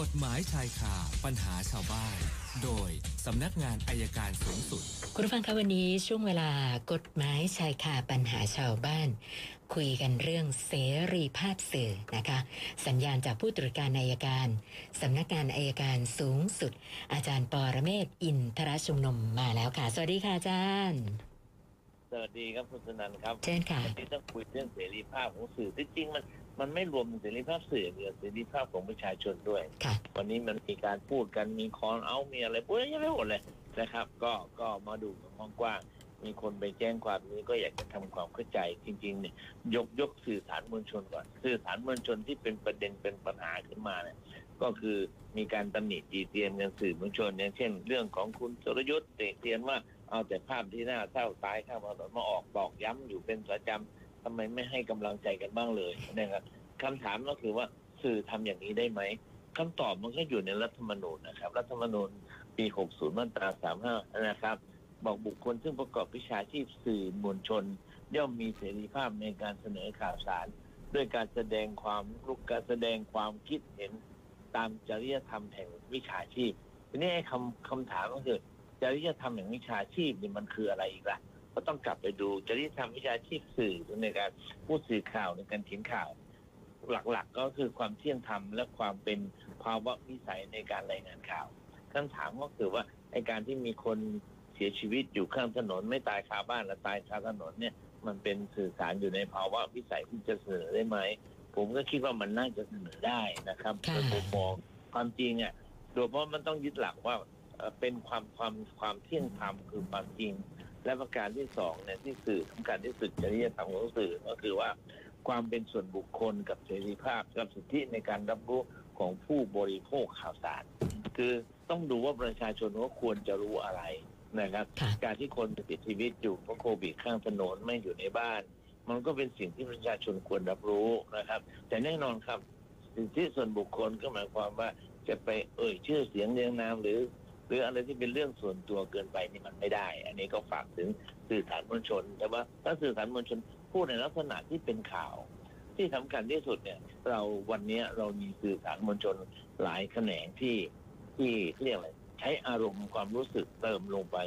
กฎหมายชายคาปัญหาชาวบ้าน โดยสำนักงานอายการสูงสุด คุณผู้ฟังคะวันนี้ช่วงเวลากฎหมายชายคาปัญหาชาวบ้าน คุยกันเรื่องเสรีภาพสื่อนะคะ สัญญาณจากผู้ตรวจการอายการสำนักงานอายการสูงสุด อาจารย์ปอระเมศวร์อินทรชุมนุมมาแล้วค่ะ สวัสดีค่ะอาจารย์สวัสดีครับคุณสนันท์ครับเชิญค่ะวันนี้ต้องคุยเรื่องเสรีภาพของสื่อที่จริงมัน มันไม่รวมเสรีภาพสื่อเดียวเสรีภาพของประชาชนด้วยค่ะวันนี้มันมีการพูดกันมีคอนเอามีอะไรพูดเยอะแยะไปหมดเลยนะครับ ก็ก็มาดูกันกว้างๆมีคนไปแจ้งความนี้ก็อยากจะทำความเข้าใจจริงๆเนี่ยยกยกสื่อสารมวลชนก่อน สื่อสารมวลชนที่เป็นประเด็นเป็นปัญหาขึ้นมาเนี่ยก็คือมีการตำหนิตีเตียนกันสื่อมวลชนอย่างเช่น เรื่องของคุณสรยุทธ์เตะเตียนว่าเอาแต่ภาพที่หน้าเศร้าตายข้ามถนนมาออกบอกย้ำอยู่เป็นประจำ ทำไมไม่ให้กำลังใจกันบ้างเลยนะครับคำถามก็คือว่าสื่อทำอย่างนี้ได้ไหมคำตอบมันก็อยู่ในรัฐธรรมนูญนะครับ รัฐธรรมนูญปี 60 มาตรา 35 นะครับ บอกบุคคลซึ่งประกอบวิชาชีพสื่อมวลชน ย่อมมีเสรีภาพในการเสนอข่าวสาร ด้วยการแสดงความรู้การแสดงความคิดเห็นตามจริยธรรมแห่งวิชาชีพทีนี้คำคำถามก็คือจริยธรรมแห่งวิชาชีพนี่มันคืออะไรอีกล่ะ ก็ต้องกลับไปดูจริยธรรมวิชาชีพสื่อในการพูดสื่อข่าวในการเขียนข่าว หลักๆ ก็คือความเที่ยงธรรมและความเป็นภาวะวิสัยในการรายงานข่าวคำถามก็คือว่าไอ้การที่มีคนเสียชีวิตอยู่ข้างถนน ไม่ตายคาบ้านและตายคาถนนเนี่ย มันเป็นสื่อสารอยู่ในภาวะวิสัยที่จะเสนอได้ไหมผมก็คิดว่ามันน่าจะเสนอได้นะครับค่ะโดยผมมองความจริงอะโดยเพราะมันต้องยึดหลักว่าเอ่อเป็นความความความเที่ยงธรรมคือความจริง และประการที่สองเนี่ยที่สื่อสำคัญที่สุดจริยธรรมของสื่อก็คือว่า ความเป็นส่วนบุคคลกับเสรีภาพกับสิทธิในการรับรู้ของผู้บริโภคข่าวสาร คือต้องดูว่าประชาชนว่าควรจะรู้อะไรนะครับค่ะการที่คนเสียชีวิตอยู่เพราะโควิดข้างถนนไม่อยู่ในบ้าน มันก็เป็นสิ่งที่ประชาชนควรรับรู้นะครับ แต่แน่นอนครับสิทธิส่วนบุคคลก็หมายความว่าจะไปเอ่ยชื่อเสียงเรียงนามหรือ หรืออะไรที่เป็นเรื่องส่วนตัวเกินไปนี่มันไม่ได้ อันนี้ก็ฝากถึงสื่อสารมวลชน แต่ว่าถ้าสื่อสารมวลชนพูดในลักษณะที่เป็นข่าว ที่สำคัญที่สุดเนี่ย เราวันนี้เรามีสื่อสารมวลชนหลายแขนงที่ที่เรียกอะไรใช้อารมณ์ความรู้สึกเติมลงไป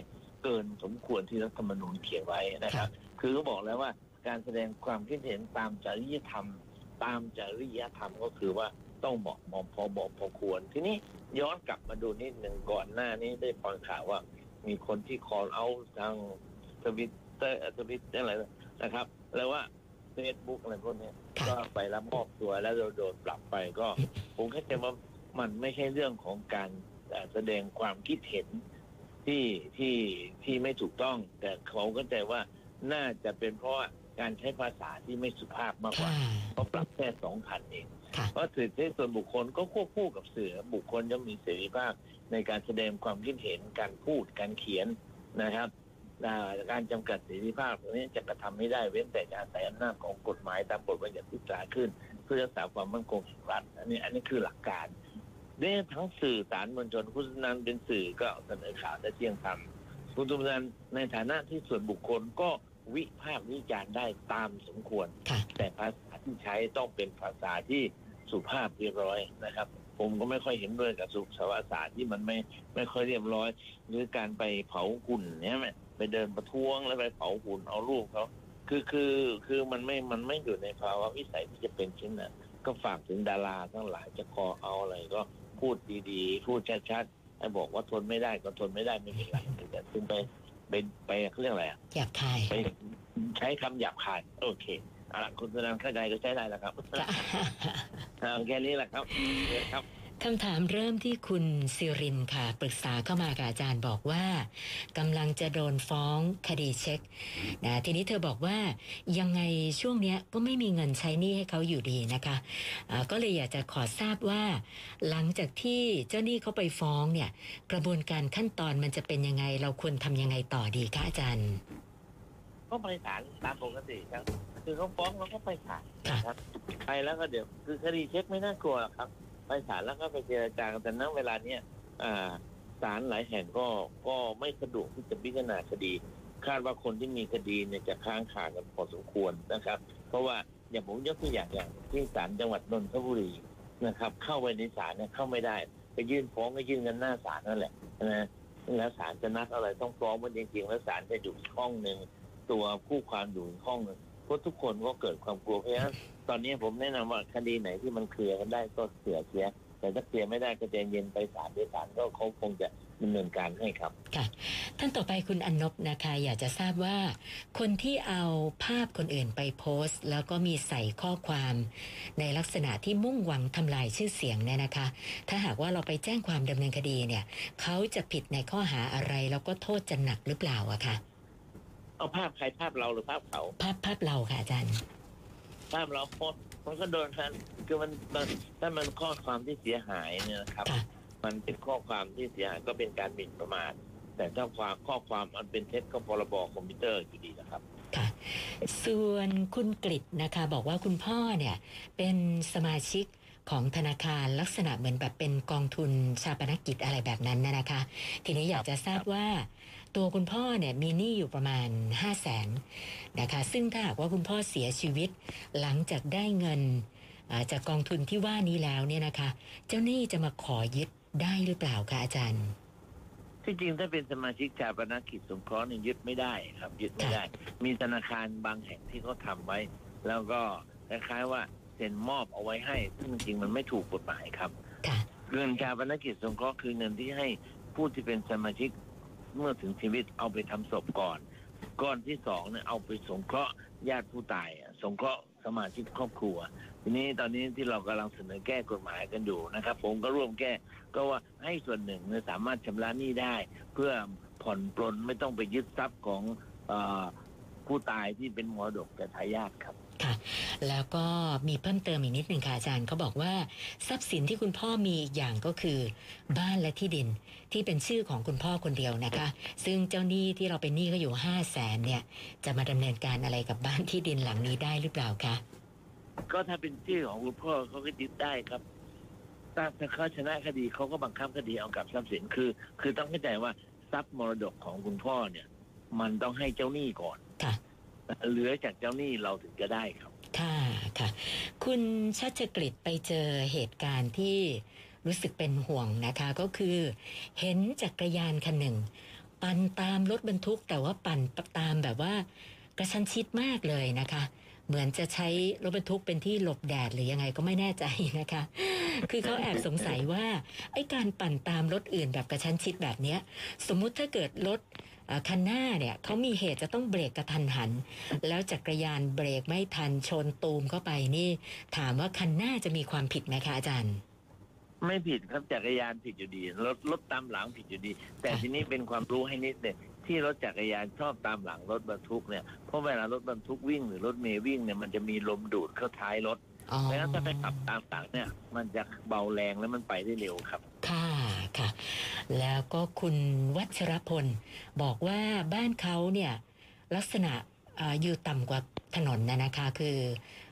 เกินสมควรที่รัฐธรรมนูญเขียนไว้นะครับ คือก็บอกแล้วว่าการแสดงความคิดเห็นตามจริยธรรม ตามจริยธรรมก็คือว่า ต้องเหมาะเหมาะพอเหมาะพอควร ทีนี้ย้อนกลับมาดูนิดหนึ่งก่อนหน้านี้ได้ฟังข่าวว่า มีคนที่ call out ทางทวิตเตอร์ทวิตอะไรนะครับ แล้วว่าเฟซบุ๊กอะไรพวกเนี้ยค่ะก็ไปรับมอบตัวแล้วโดนปรับไปก็ ผมเข้าใจว่ามันไม่ใช่เรื่องของการเอ่อแสดงความคิดเห็นที่ที่ที่ไม่ถูกต้อง แต่เขาก็ใจว่าน่าจะเป็นเพราะว่า การใช้ภาษาที่ไม่สุภาพมากกค่ะว่าเพราะปรับแค่สองพันเองค่ะเพราะสิทธิส่วนบุคคลก็ควบคู่กับสื่อบุคคลจะมีเสรีภาพ ในการแสดงความคิดเห็นการพูดการเขียนนะครับอ่าการจำกัดเสรีภาพตรงนี้จะกระทำไม่ได้เว้นแต่จะอาศัยอำนาจของกฎหมายตามบทบัญญัติที่ตราขึ้น เพื่อรักษาความมั่นคงของรัฐอันนี้อันนี้คือหลักการเนี่ยทั้งสื่อสารมวลชนคุณนันเป็นสื่อก็เสนอข่าวและเที่ยงธรรมคุณตุมนันในฐานะที่ส่วนบุคคลก็ วิพากษ์วิจารณ์ได้ตามสมควรค่ะแต่ภาษาที่ใช้ต้องเป็นภาษาที่สุภาพเรียบร้อยนะครับ ผมก็ไม่ค่อยเห็นด้วยกับสุภาษาที่มันไม่ไม่ค่อยเรียบร้อย หรือการไปเผาหุ่นเนี่ยไหมไปเดินประท้วงแล้วไปเผาหุ่นเอารูปเขาคือคือคือมันไม่มันไม่อยู่ในภาวะวิสัยที่จะเป็นเช่นนั้นก็ฝากถึงดาราทั้งหลายจะคอเอาอะไรก็พูดดีๆ พูดชัดๆให้บอกว่าทนไม่ได้ก็ทนไม่ได้ไม่เป็นไรแต่คุณไป ไปไปเขาเรียกอะไรอะหยาบคายไปใช้คำหยาบคาย โอเคเอาละคุณสนันเข้าใจก็ใช้ได้แล้วครับ เอาแค่นี้แหละครับเชิญครับ คำถามเริ่มที่คุณซิรินค่ะ ปรึกษาเข้ามากับอาจารย์บอกว่ากำลังจะโดนฟ้องคดีเช็คนะทีนี้เธอบอกว่ายังไงช่วงเนี้ยก็ไม่มีเงินใช้หนี้ให้เขาอยู่ดีนะคะะก็เลยอยากจะขอทราบว่า หลังจากที่เจ้าหนี้เขาไปฟ้องเนี่ย กระบวนการขั้นตอนมันจะเป็นยังไง เราควรทำยังไงต่อดีคะอาจารย์ ก็ไปศาลตามปกติครับ คือเขาฟ้องเราก็ไปศาลนะครับไปแล้วก็เดี๋ยวคือคดีเช็คไม่น่ากลัวหรอกครับ ไปศาลแล้วก็ไปเจรจากันแต่ณเวลาเนี้ยศาลหลายแห่งก็ก็ไม่สะดวกที่จะพิจารณาคดี คาดว่าคนที่มีคดีเนี่ยจะค้างคากันพอสมควรนะครับ เพราะว่าอย่างผมยกตัวอย่างอย่างที่ศาลจังหวัดนนทบุรีนะครับ เข้าไปในศาลเนี่ยเข้าไม่ได้ไปยื่นฟ้องก็ยื่นกันหน้าศาลนั่นแหละนะแล้วศาลจะนัดอะไรต้องฟ้องมันจริงๆแล้วศาลจะอยู่ห้องหนึ่งตัวคู่ความอยู่ห้องหนึ่ง เพราะทุกคนก็เกิดความกลัวเพราะฉะนั้นตอนนี้ผมแนะนำว่าคดีไหนที่มันเคลียร์กันได้ก็เคลียร์เสียแต่ถ้าเคลียร์ไม่ได้ก็ใจเย็นไปศาลเดี๋ยวศาลก็เขาคงจะดำเนินการให้ครับค่ะท่านต่อไปคุณอนนบนะคะ อยากจะทราบว่า คนที่เอาภาพคนอื่นไปโพสต์ แล้วก็มีใส่ข้อความ ในลักษณะที่มุ่งหวังทำลายชื่อเสียงเนี่ยนะคะ ถ้าหากว่าเราไปแจ้งความดำเนินคดีเนี่ยเขาจะผิดในข้อหาอะไรแล้วก็โทษจะหนักหรือเปล่าอะคะ เอาภาพใครภาพเราหรือภาพเขา ภาพภาพเราค่ะอาจารย์ ภาพเราโพสต์มันก็โดนกันคือมันมันถ้ามันข้อความที่เสียหายเนี่ยนะครับ ค่ะ มันเป็นข้อความที่เสียหายก็เป็นการหมิ่นประมาทแต่ถ้าความข้อความอันเป็นเท็จก็พรบคอมพิวเตอร์อยู่ดีนะครับ ค่ะ ส่วนคุณกฤษนะคะ บอกว่าคุณพ่อเนี่ย เป็นสมาชิกของธนาคารลักษณะเหมือนแบบเป็นกองทุนฌาปนกิจอะไรแบบนั้นนะนะคะ ทีนี้อยากจะทราบว่า ตัวคุณพ่อเนี่ยมีหนี้อยู่ประมาณ 5 0 0แสนนะคะซึ่งถ้าหากว่าคุณพ่อเสียชีวิต หลังจากได้เงินอ่าจากกองทุนที่ว่านี้แล้วเนี่ยนะคะ เจ้าหนี้จะมาขอยึดได้หรือเปล่าคะอาจารย์ที่จริงถ้าเป็นสมาชิกชาปนกิจสงเคราะห์เนี่ยยึดไม่ได้ครับ ยึดไม่ได้ มีธนาคารบางแห่งที่เขาทำไว้ แล้วก็คล้ายๆว่าเซ็นมอบเอาไว้ให้ ซึ่งจริงๆมันไม่ถูกกฎหมายครับค่ะเงินชาปนกิจสงเคราะห์คือเงินที่ให้ผู้ที่เป็นสมาชิก เมื่อถึงชีวิตเอาไปทำศพก่อน ก้อนที่สองเนี่ยเอาไปสงเคราะห์ญาติผู้ตายสงเคราะห์สมาชิกครอบครัว ทีนี้ตอนนี้ที่เรากำลังเสนอแก้กฎหมายกันอยู่นะครับ ผมก็ร่วมแก้ก็ว่าให้ส่วนหนึ่งเนี่ยสามารถชำระหนี้ได้ เพื่อผ่อนปลนไม่ต้องไปยึดทรัพย์ของอผู้ตายที่เป็นมรดกแต่ทายาทครับ ค่ะ แล้วก็มีเพิ่มเติมอีกนิดหนึ่งค่ะอาจารย์เขาบอกว่า ทรัพย์สินที่คุณพ่อมีอีกอย่างก็คือ บ้านและที่ดินที่เป็นชื่อของคุณพ่อคนเดียวนะคะ ซึ่งเจ้าหนี้ที่เราเป็นหนี้ก็อยู่ห้าแสนเนี่ย จะมาดำเนินการอะไรกับบ้านที่ดินหลังนี้ได้หรือเปล่าคะก็ถ้าเป็นชื่อของคุณพ่อเขาก็ยึดได้ครับถ้าถ้าเขาชนะคดีเขาก็บังคับคดีเอากับทรัพย์สินคือ คือต้องเข้าใจว่าทรัพย์มรดกของคุณพ่อเนี่ย มันต้องให้เจ้าหนี้ก่อนค่ะ เหลือจากเจ้าหนี้เราถึงจะได้ครับ ค่ะค่ะ คุณชัชกฤษไปเจอเหตุการณ์ที่รู้สึกเป็นห่วงนะคะก็คือ เห็นจักรยานคันหนึ่ง ปั่นตามรถบรรทุกแต่ว่าปั่นตามแบบว่ากระชั้นชิดมากเลยนะคะ เหมือนจะใช้รถบรรทุกเป็นที่หลบแดดหรือยังไงก็ไม่แน่ใจนะคะ คือเขาแอบสงสัยว่าไอ้การปั่นตามรถอื่นแบบกระชั้นชิดแบบเนี้ย สมมุติถ้าเกิดรถ คันหน้าเนี่ยเขามีเหตุจะต้องเบรกกระทันหัน แล้วจักรยานเบรกไม่ทันชนตูมเข้าไปนี่ ถามว่าคันหน้าจะมีความผิดไหมคะอาจารย์ ไม่ผิดครับจักรยานผิดอยู่ดีรถรถตามหลังผิดอยู่ดี แต่ค่ะทีนี้เป็นความรู้ให้นิดเนี่ยที่รถจักรยานชอบตามหลังรถบรรทุกเนี่ยเพราะเวลารถบรรทุกวิ่งหรือรถเมย์วิ่งเนี่ยมันจะมีลมดูดเข้าท้ายรถอ๋อเพราะฉะนั้นถ้าไปขับตามหลังเนี่ย มันจะเบาแรงแล้วมันไปได้เร็วครับ ค่ะค่ะ แล้วก็คุณวัชรพล บอกว่าบ้านเขาเนี่ยลักษณะเอ่ออยู่ต่ำกว่าถนนนะนะคะคือ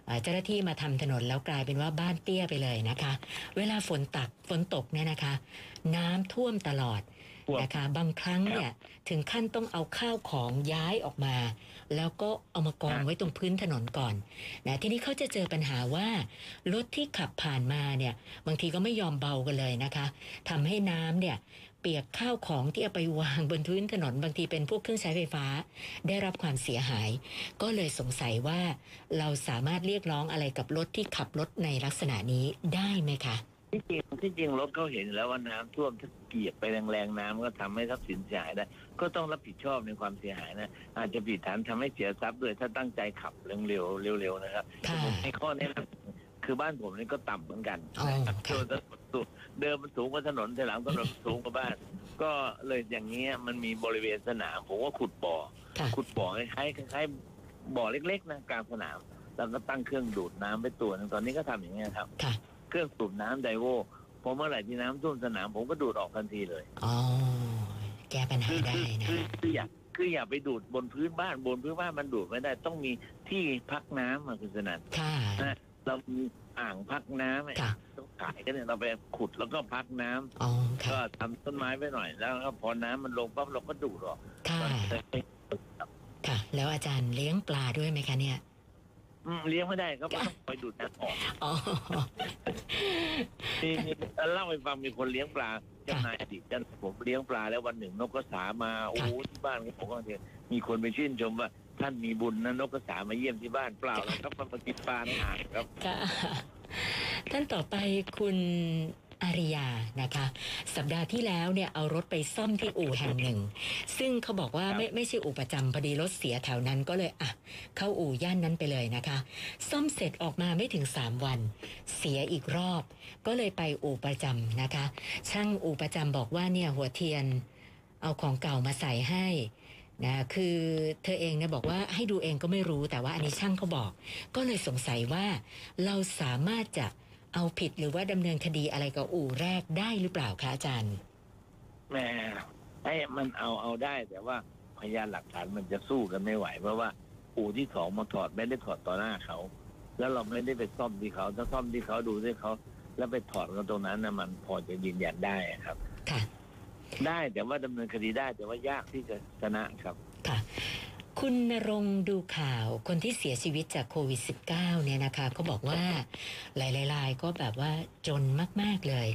เอ่อเจ้าหน้าที่มาทำถนนแล้วกลายเป็นว่าบ้านเตี้ยไปเลยนะคะ เวลาฝนตักฝนตกเนี่ยนะคะ น้ำท่วมตลอดท่วมนะคะ บางครั้งเนี่ยถึงขั้นต้องเอาข้าวของย้ายออกมา แล้วก็เอามากองไว้ตรงพื้นถนนก่อนนะทีนี้เขาจะเจอปัญหาว่ารถที่ขับผ่านมาเนี่ยบางทีก็ไม่ยอมเบากันเลยนะคะทำให้น้ำเนี่ยเปียกข้าวของที่เอาไปวางบนพื้นถนนบางทีเป็นพวกเครื่องใช้ไฟฟ้า ได้รับความเสียหาย ก็เลยสงสัยว่าเราสามารถเรียกร้องอะไรกับรถที่ขับรถในลักษณะนี้ได้ไหมคะ ที่จริงที่จริงรถเขาเห็นแล้วว่าน้ำท่วมถ้าเกียบไปแรงๆน้ำก็ทำให้ทรัพย์สินเสียหายได้ก็ต้องรับผิดชอบในความเสียหายนะอาจจะผิดฐานทำให้เสียทรัพย์ด้วยถ้าตั้งใจขับเร็วๆเร็วๆนะครับค่ะผมให้ข้อแนะนำคือบ้านผมนี่ก็ต่ำเหมือนกันอ๋อนะครับค่ะโดยสูงเดิมมันสูงกว่าถนนแต่หลังถนนมันสูงกว่าบ้าน ก็เลยอย่างเงี้ยมันมีบริเวณสนามผมว่าขุดบ่อค่ะขุดบ่อคล้ายๆคล้ายๆบ่อเล็กๆนะกลางสนามแล้วก็ตั้งเครื่องดูดน้ำไปตัวหนึงตอนนี้ก็ทำอย่างเงี้ยครับค่ะ เครื่องสูบน้ำไดโวพอเมื่อไหร่ที่น้ำท่วมสนามผมก็ดูดออกทันทีเลยอ๋อแก้ปัญหาคือได้คือนะคือคืออย่าคืออย่าไปดูดบนพื้นบ้านบนพื้นบ้านมันดูดไม่ได้ ต้องมีที่พักน้ำอะคุณสนันค่ะเรามีอ่างพักน้ำอะค่ะต้องขายกันเนี่ยเราไปขุดแล้วก็พักน้ำอ๋อค่ะก็ทำต้นไม้ไว้หน่อย แล้วก็พอน้ำมันลงปั๊บเราก็ดูดออกค่ะมันจะไม่ค่ะ แล้วอาจารย์เลี้ยงปลาด้วยไหมคะเนี่ย อืมเลี้ยงไม่ได้เขาก็ต้องไปดูดน้ำออกอ๋อ มีมีเล่าให้ฟังมีคนเลี้ยงปลาเจ้านายอดีตเจ้านายผมเลี้ยงปลาแล้ววันหนึ่งนกกระสามาโอ้โหที่บ้านผมก็เห็นมีคนไปชื่นชมว่า ท่านมีบุญนะนกกระสามาเยี่ยมที่บ้านเปล่าหรอกครับมันมากินปลาในอ่างครับ ค่ะ ท่านต่อไปคุณ อาริยานะคะ สัปดาห์ที่แล้วเนี่ยเอารถไปซ่อมที่อู่แห่งหนึ่ง ซึ่งเขาบอกว่าครับไม่ไม่ใช่อู่ประจำพอดีรถเสียแถวนั้นก็เลยอะเข้าอู่ย่านนั้นไปเลยนะคะ ซ่อมเสร็จออกมาไม่ถึง 3 วัน เสียอีกรอบ ก็เลยไปอู่ประจำนะคะ ช่างอู่ประจำบอกว่าเนี่ยหัวเทียนเอาของเก่ามาใส่ให้นะคือเธอเองเนี่ยบอกว่าให้ดูเองก็ไม่รู้แต่ว่าอันนี้ช่างเขาบอก ก็เลยสงสัยว่าเราสามารถจะ เอาผิดหรือว่าดำเนินคดีอะไรกับอู่แรกได้หรือเปล่าคะอาจารย์แหมไอ้มันเอาเอาได้ แต่ว่าพยานหลักฐานมันจะสู้กันไม่ไหว เพราะว่าอู่ที่สองมาถอดไม่ได้ถอดต่อหน้าเขา แล้วเราไม่ได้ไปซ่อมที่เขา ถ้าซ่อมที่เขาดูที่เขา แล้วไปถอดกันตรงนั้นนะมันพอจะยืนยันได้ครับ ค่ะ ได้แต่ว่าดำเนินคดีได้แต่ว่ายากที่จะชนะครับ ค่ะ คุณนรงดูข่าวคนที่เสียชีวิตจากโควิด -19 เนี่ยนะคะเขาบอกว่าหลายๆรายก็แบบว่าจนมาก ๆ เลย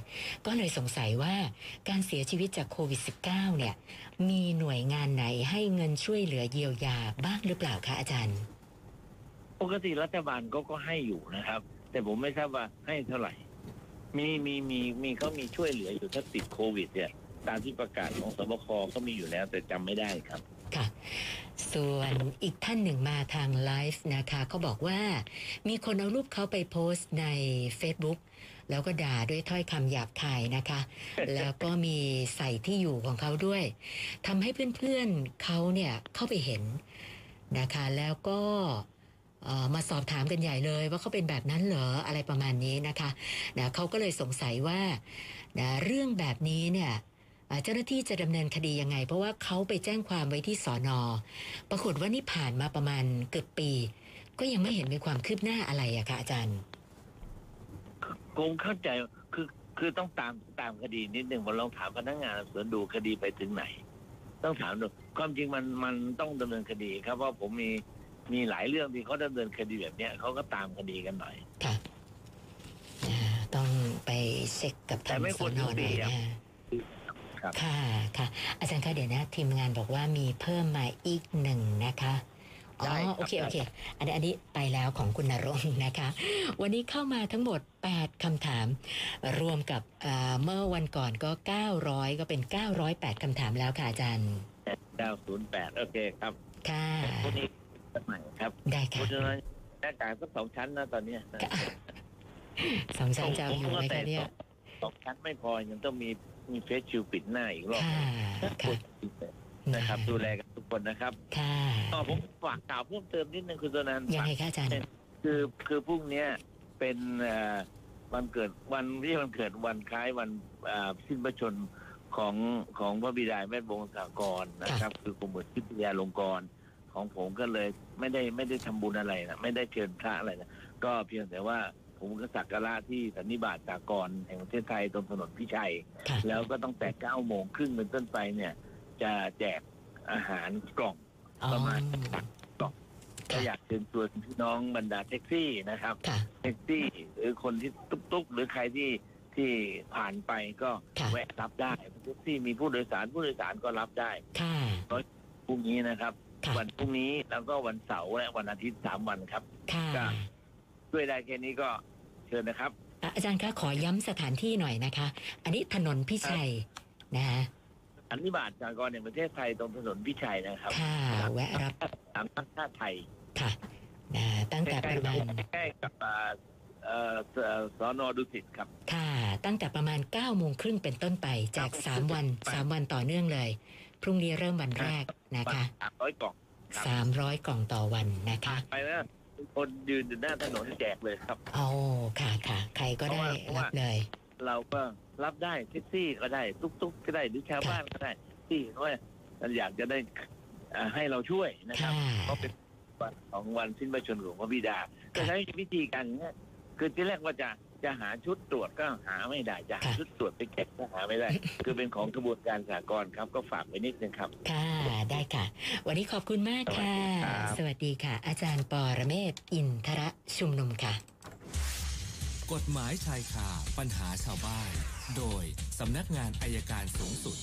ก็เลยสงสัยว่าการเสียชีวิตจากโควิด -19 เนี่ย มีหน่วยงานไหนให้เงินช่วยเหลือเยียวยาบ้างหรือเปล่าคะอาจารย์ ปกติรัฐบาลก็ก็ให้อยู่นะครับ แต่ผมไม่ทราบว่าให้เท่าไหร่ มีมีมีมีเขามีช่วยเหลืออยู่ถ้าติดโควิดเนี่ยตามที่ประกาศของสบคก็มีอยู่แล้วแต่จำไม่ได้ครับ ค่ะ ส่วนอีกท่านหนึ่งมาทางไลฟ์นะคะเขาบอกว่า มีคนเอารูปเขาไปโพสต์ใน Facebook แล้วก็ด่าด้วยถ้อยคำหยาบคายนะคะ แล้วก็มีใส่ที่อยู่ของเขาด้วยทำให้เพื่อนๆเขาเนี่ยเข้าไปเห็นนะคะ แล้วก็เอ่อมาสอบถามกันใหญ่เลยว่าเขาเป็นแบบนั้นเหรออะไรประมาณนี้นะคะนะเขาก็เลยสงสัยว่านะเรื่องแบบนี้เนี่ยอ่า เจ้าหน้าที่จะดำเนินคดียังไง เพราะว่าเขาไปแจ้งความไว้ที่สอนอ ปรากฏว่านี่ผ่านมาประมาณเกือบปี ก็ยังไม่เห็นมีความคืบหน้าอะไรอะค่ะอาจารย์คงเข้าใจคือคือต้องตามตามคดีนิดหนึ่งว่าลองถามพนักงานสอบสวนดูคดีไปถึงไหน ต้องถามดูความจริงมันมันต้องดำเนินคดีครับเพราะผมมีมีหลายเรื่องที่เขาดำเนินคดีแบบเนี้ยเขาก็ตามคดีกันหน่อยค่ะอ่าต้องไปเช็คกับแต่ทางไม่สควอรนอทุกหปีน่อยอะนะ ครับ ค่ะค่ะ อาจารย์คะเดี๋ยวนะ ทีมงานบอกว่ามีเพิ่มมาอีกหนึ่งนะคะอ๋อได้ครับ โอเคโอเค อันนี้อันนี้ไปแล้วของคุณนรงค์นะคะ วันนี้เข้ามาทั้งหมด 8คำถาม รวมกับอ่าเมื่อวันก่อนก็ 900 ก็เป็น 908คำถามแล้วค่ะอาจารย์ดาวศูนย์แปดโอเคครับค่ะพวกนี้สักหน่อยครับได้เพค่ะราะฉะนั้นหน้ากากก็สองชั้นนะตอนเนี้ยนะสองชั้นจะเอาอยู่ไหมคะเนี่ย สองชั้นไม่พอยังต้องมี มีเฟสชิลปิดหน้าอีกรอบค่ะค่ะนะครับ ดูแลกันทุกคนนะครับค่ะอ๋อผมฝากข่าวเพิ่มเติมนิดนึงคุณตัวนั้นยังไงคะอาจารย์คือคือพรุ่งเนี้ยเป็นเอ่อวันเกิดวันที่วันเกิดวันคล้ายวันอ่าสิ้นพระชนม์ของของพระบิดาแม่บงสากรนะครับ คือกรมบุตรทิพยาลงกรณ์ของผมก็เลยไม่ได้ไม่ได้ทำบุญอะไรนะไม่ได้เชิญพระอะไรนะก็เพียงแต่ว่า ผมก็สักการะที่สันนิบาตสากรณ์แห่งประเทศไทยตรงถนนพิชัยค่ะแล้วก็ตั้งแต่เก้าโมงครึ่งเป็นต้นไปเนี่ย จะแจกอาหารกล่องอ๋อประมาณก็อยากเชิญชวนพี่น้องบรรดาแท็กซี่นะครับค่ะแท็กซี่หรือคนที่ตุ๊กๆ หรือใครที่ที่ผ่านไปก็ค่ะแวะรับได้แท็กซี่มีผู้โดยสารผู้โดยสารก็รับได้ค่ะพรุ่งนี้นะครับค่ะวันพรุ่งนี้แล้วก็วันเสาร์และวันอาทิตย์สามวันครับค่ะก็ ช่วยได้แค่นี้ก็เชิญนะครับอะอาจารย์คะขอย้ำสถานที่หน่อยนะคะ อันนี้ถนนพิชัยนะคะอันนิบาตสากรณ์แห่งประเทศไทยตรงถนนพิชัยนะครับ ค่ะแวะรับสามพันท่าไทยค่ะนะตั้งแต่ใกปล้ระมาณๆใกล้กับอ่าเอ่อเอ่อสอนอดุสิตครับ ค่ะ ตั้งแต่ประมาณ9ก้าโมงครึ่งเป็นต้นไปแจกครับ3วัน3วันต่อเนื่องเลย พรุ่งนี้เริ่มวันแรกนะคะสามร้อยกล่องครับ300กล่องต่อวันนะคะ ไปแล้ว คนยืนอยู่หน้าถนนแจกเลยครับโอ้ค่ะค่ะใครก็ได้เพราะว่า รับเลย เราก็รับได้แท็กซี่ก็ได้ตุ๊กๆก็ได้หรือชาวบ้านก็ได้ที่ว่าอยากจะได้อ่าให้เราช่วยนะครับ ค่ะ ก็เป็นวันของวันสิ้นพระชนม์ของพระบิดา ก็ใช้วิธีการอย่างเงี้ยคือที่แรกว่าจะ จะหาชุดตรวจก็หาไม่ได้จะหาค่ะชุดตรวจไปเก็บก็หาไม่ได้ คือเป็นของกระบวนการสากลครับก็ฝากไว้นิดนึงครับ ค่ะได้ค่ะ วันนี้ขอบคุณมากค่ะ สวัสดีครับสวัสดีค่ะ อาจารย์ปอระเมศวร์อินทระชุมนุมค่ะ กฎหมายชายคาปัญหาชาวบ้าน โดยสำนักงานอายการสูงสุด